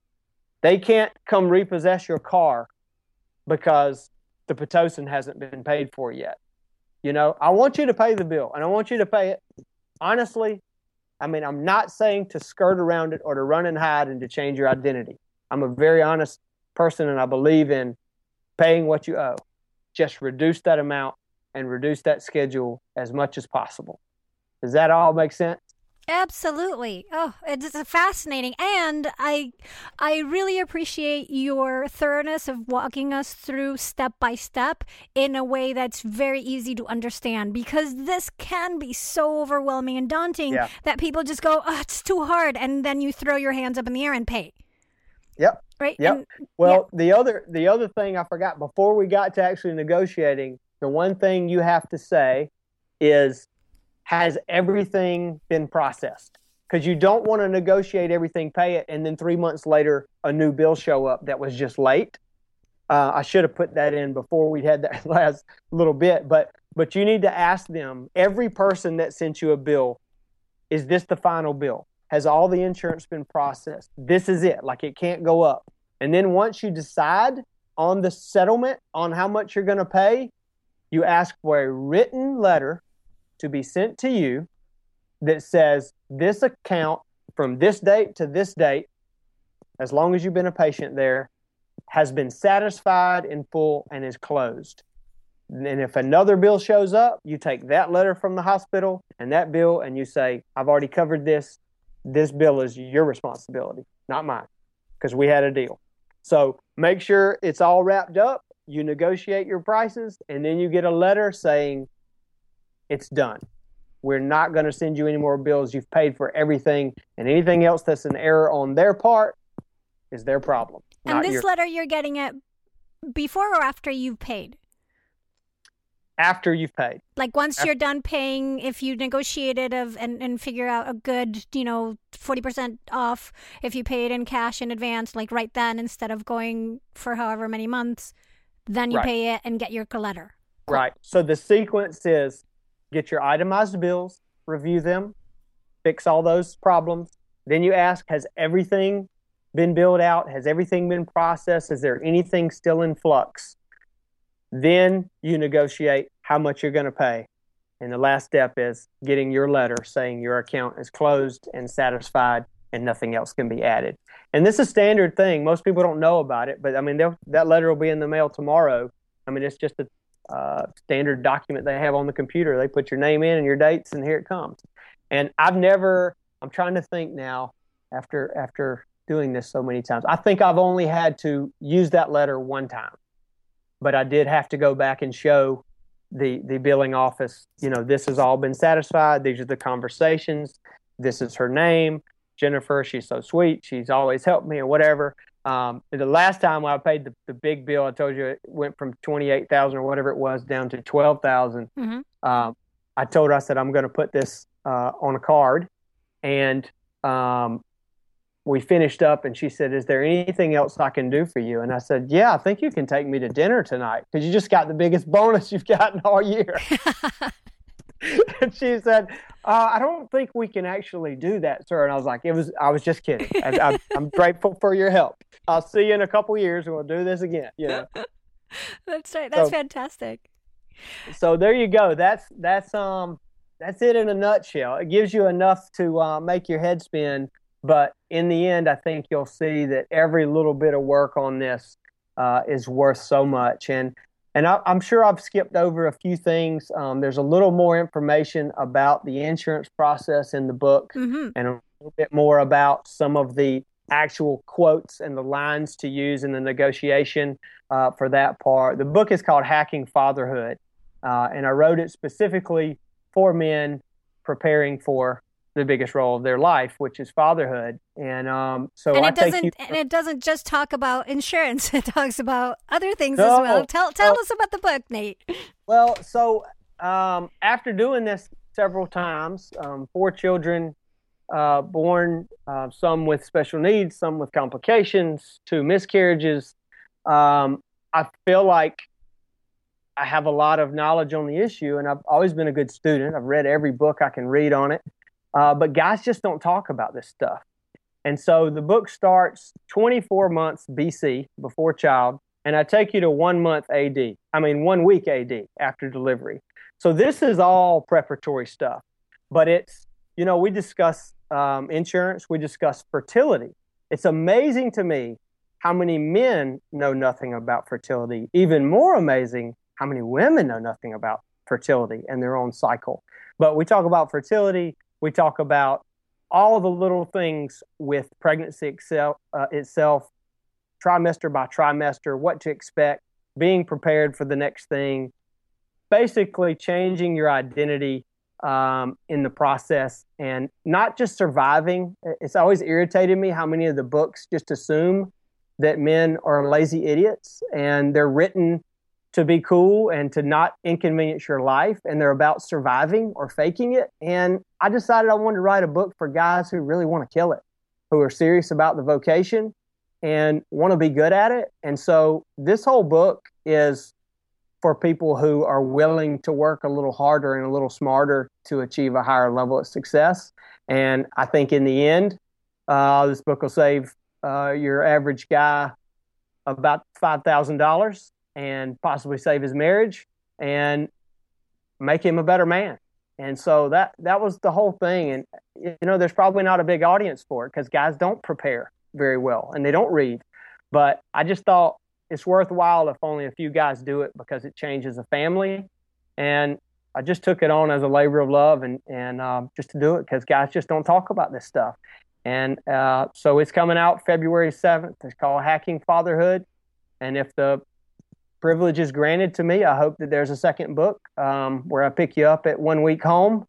They can't come repossess your car because the Pitocin hasn't been paid for yet. You know, I want you to pay the bill and I want you to pay it honestly. I mean, I'm not saying to skirt around it or to run and hide and to change your identity. I'm a very honest person and I believe in paying what you owe. Just reduce that amount and reduce that schedule as much as possible. Does that all make sense? Absolutely. Oh, it's fascinating, and I, I really appreciate your thoroughness of walking us through step by step in a way that's very easy to understand. Because this can be so overwhelming and daunting yeah. that people just go, "Oh, it's too hard," and then you throw your hands up in the air and pay. Yep. Right. Yep. And, well, yeah. the other the other thing I forgot before we got to actually negotiating, the one thing you have to say is has everything been processed? Because you don't want to negotiate everything, pay it, and then three months later a new bill show up that was just late. Uh, I should have put that in before we had that last little bit, but but you need to ask them. Every person that sent you a bill, is this the final bill? Has all the insurance been processed? This is it. Like it can't go up. And then once you decide on the settlement on how much you're going to pay, you ask for a written letter to be sent to you that says this account from this date to this date, as long as you've been a patient there, has been satisfied in full and is closed. And if another bill shows up, you take that letter from the hospital and that bill and you say, I've already covered this. This bill is your responsibility, not mine, because we had a deal. So make sure it's all wrapped up. You negotiate your prices and then you get a letter saying, it's done. We're not going to send you any more bills. You've paid for everything, and anything else that's an error on their part is their problem. And this your... letter, you're getting it before or after you've paid? After you've paid. Like once after... you're done paying, if you negotiated of and, and figure out a good, you know, forty percent off if you paid in cash in advance, like right then instead of going for however many months, then you right. pay it and get your letter. Right. So the sequence is get your itemized bills, review them, fix all those problems. Then you ask, has everything been billed out? Has everything been processed? Is there anything still in flux? Then you negotiate how much you're going to pay. And the last step is getting your letter saying your account is closed and satisfied and nothing else can be added. And this is a standard thing. Most people don't know about it, but I mean, that letter will be in the mail tomorrow. I mean, it's just a uh, standard document they have on the computer. They put your name in and your dates, and here it comes. And I've never. I'm trying to think now. After after doing this so many times, I think I've only had to use that letter one time, but I did have to go back and show the the billing office. You know, this has all been satisfied. These are the conversations. This is her name, Jennifer. She's so sweet. She's always helped me, or whatever. Um, the last time I paid the, the big bill, I told you it went from twenty eight thousand or whatever it was down to twelve thousand. Mm-hmm. Um, I told her I said I'm going to put this uh, on a card, and um, we finished up. And she said, "Is there anything else I can do for you?" And I said, "Yeah, I think you can take me to dinner tonight because you just got the biggest bonus you've gotten all year." and she said, uh, "I don't think we can actually do that, sir." And I was like, "It was. I was just kidding. I, am grateful for your help. I'll see you in a couple years, and we'll do this again." You know. that's right. That's so, fantastic. So there you go. That's that's um that's it in a nutshell. It gives you enough to uh, make your head spin, but in the end, I think you'll see that every little bit of work on this uh, is worth so much. And and I, am sure I've skipped over a few things. Um, there's a little more information about the insurance process in the book, mm-hmm. and a little bit more about some of the actual quotes and the lines to use in the negotiation uh, for that part. The book is called Hacking Fatherhood, uh, and I wrote it specifically for men preparing for the biggest role of their life, which is fatherhood. And um, so and I it doesn't you, and it doesn't just talk about insurance. It talks about other things no, as well. Tell tell us about the book, Nate. Well, so um, after doing this several times, um, four children uh, born, uh, some with special needs, some with complications, two miscarriages. Um, I feel like I have a lot of knowledge on the issue, and I've always been a good student. I've read every book I can read on it. Uh, but guys just don't talk about this stuff. And so the book starts 24 months BC before child, and I take you to one month AD. I mean, one week AD after delivery. So this is all preparatory stuff. But it's, you know, we discuss um, insurance, we discuss fertility. It's amazing to me how many men know nothing about fertility. Even more amazing, how many women know nothing about fertility and their own cycle. But we talk about fertility, we talk about all the little things with pregnancy itself, uh, itself, trimester by trimester, what to expect, being prepared for the next thing, basically changing your identity um, in the process and not just surviving. It's always irritated me how many of the books just assume that men are lazy idiots and they're written to be cool and to not inconvenience your life and they're about surviving or faking it. And I decided I wanted to write a book for guys who really want to kill it, who are serious about the vocation and want to be good at it. And so this whole book is for people who are willing to work a little harder and a little smarter to achieve a higher level of success. And I think in the end, uh, this book will save uh, your average guy about $5,000 and possibly save his marriage and make him a better man. And so that that was the whole thing. And you know, there's probably not a big audience for it because guys don't prepare very well and they don't read. But I just thought it's worthwhile if only a few guys do it because it changes a family. And I just took it on as a labor of love and and um, just to do it because guys just don't talk about this stuff. And uh, so it's coming out February 7th. It's called Hacking Fatherhood. And if the privilege is granted to me, I hope that there's a second book um, where I pick you up at one week home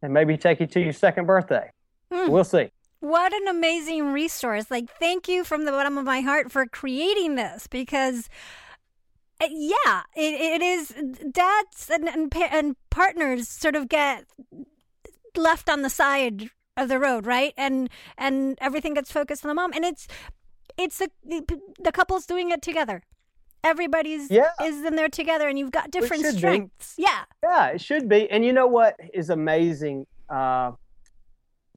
and maybe take you to your second birthday. Hmm. We'll see. What an amazing resource. Like, thank you from the bottom of my heart for creating this because, uh, yeah, it, it is dads and, and, and partners sort of get left on the side of the road, right? And and everything gets focused on the mom, and it's it's the the couples doing it together everybody's yeah. is in there together and you've got different strengths. Be. Yeah. Yeah, it should be. And you know what is amazing? Uh,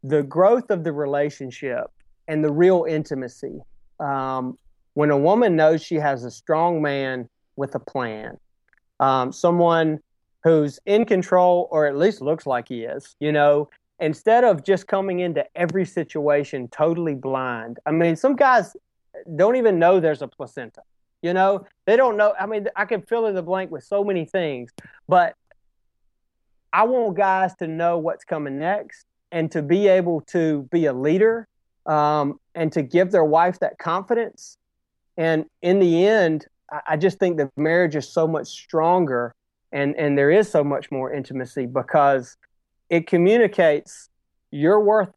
the growth of the relationship and the real intimacy. Um, when a woman knows she has a strong man with a plan, um, someone who's in control or at least looks like he is, you know, instead of just coming into every situation totally blind. I mean, some guys don't even know there's a placenta. You know, they don't know. I mean, I can fill in the blank with so many things, but I want guys to know what's coming next and to be able to be a leader um, and to give their wife that confidence. And in the end, I just think the marriage is so much stronger and, and there is so much more intimacy because it communicates you're worth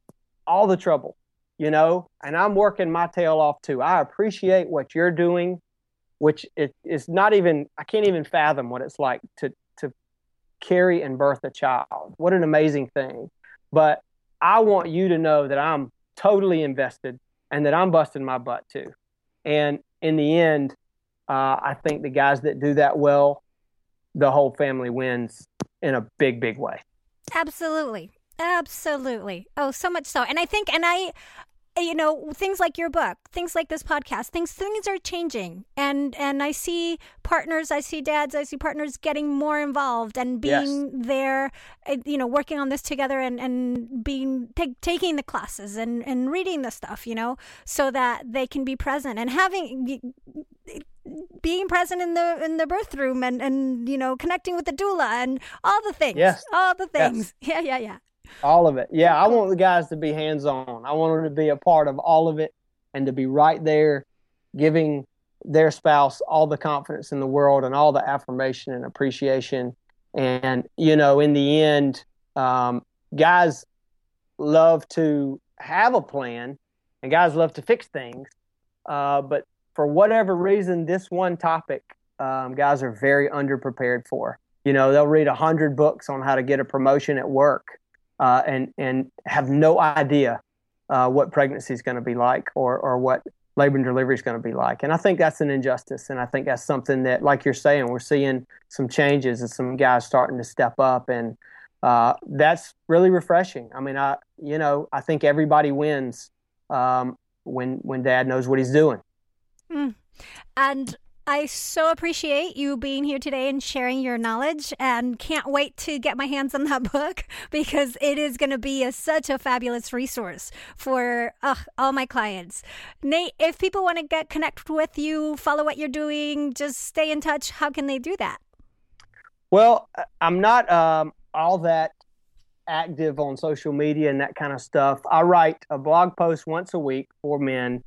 all the trouble, you know, and I'm working my tail off too. I appreciate what you're doing which it is not even I can't even fathom what it's like to to carry and birth a child. What an amazing thing. But I want you to know that I'm totally invested and that I'm busting my butt too. And in the end, uh, I think the guys that do that well, the whole family wins in a big, big way. Absolutely. Absolutely. Oh, so much so. And I think, and I, you know things like your book things like this podcast things things are changing and and i see partners i see dads i see partners getting more involved and being yes. there uh, you know working on this together and and being t- taking the classes and and reading the stuff you know so that they can be present and having being present in the in the birth room and and you know connecting with the doula and all the things yes. all the things yes. yeah yeah yeah all of it. Yeah, I want the guys to be hands on. I want them to be a part of all of it and to be right there giving their spouse all the confidence in the world and all the affirmation and appreciation. And, you know, in the end, um, guys, love to have a plan and guys love to fix things. Uh, but for whatever reason, this one topic, um, guys are very underprepared for. You know, they'll read a hundred books on how to get a promotion at work, uh, and and have no idea uh, what pregnancy is going to be like or or what labor and delivery is going to be like. And I think that's an injustice. And I think that's something that, like you're saying, we're seeing some changes and some guys starting to step up. And uh, that's really refreshing. I mean, I, you know, I think everybody wins um, when, when dad knows what he's doing. Mm. And I so appreciate you being here today and sharing your knowledge and can't wait to get my hands on that book because it is going to be a, such a fabulous resource for uh, all my clients. Nate, if people want to get connected with you, follow what you're doing, just stay in touch, how can they do that? Well, I'm not um, all that active on social media and that kind of stuff. I write a blog post once a week for men.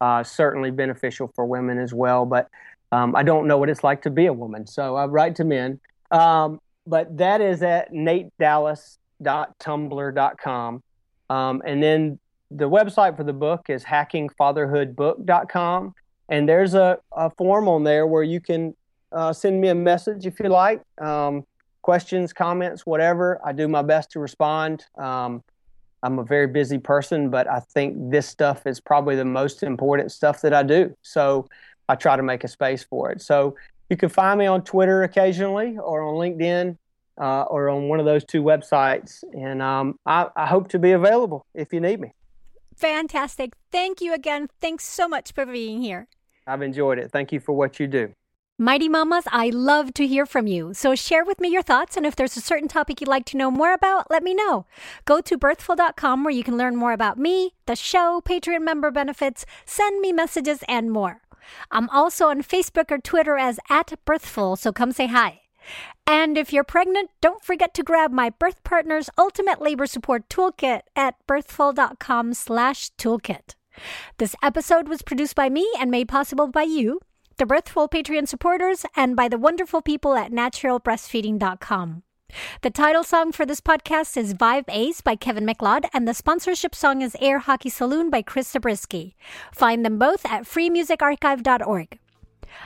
Uh, certainly beneficial for women as well, but um, I don't know what it's like to be a woman, so I write to men. Um, but that is at natedallas.tumblr.com. Um, and then the website for the book is hackingfatherhoodbook.com. And there's a, a form on there where you can uh, send me a message if you like, um, questions, comments, whatever. I do my best to respond. Um, I'm a very busy person, but I think this stuff is probably the most important stuff that I do. So I try to make a space for it. So you can find me on Twitter occasionally or on LinkedIn uh, or on one of those two websites. And um, I, I hope to be available if you need me. Fantastic. Thank you again. Thanks so much for being here. I've enjoyed it. Thank you for what you do. Mighty Mamas, I love to hear from you. So share with me your thoughts, and if there's a certain topic you'd like to know more about, let me know. Go to birthful.com where you can learn more about me, the show, Patreon member benefits, send me messages, and more. I'm also on Facebook or Twitter as at Birthful, so come say hi. And if you're pregnant, don't forget to grab my Birth Partners Ultimate Labor Support Toolkit at birthful.com slash toolkit. This episode was produced by me and made possible by you, the Birthful Patreon supporters, and by the wonderful people at naturalbreastfeeding.com. The title song for this podcast is Vibe Ace by Kevin MacLeod, and the sponsorship song is Air Hockey Saloon by Chris Zabriskie. Find them both at freemusicarchive.org.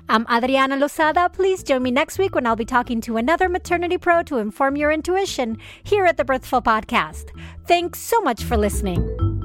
I'm Adriana Lozada. Please join me next week when I'll be talking to another maternity pro to inform your intuition here at the Birthful Podcast. Thanks so much for listening.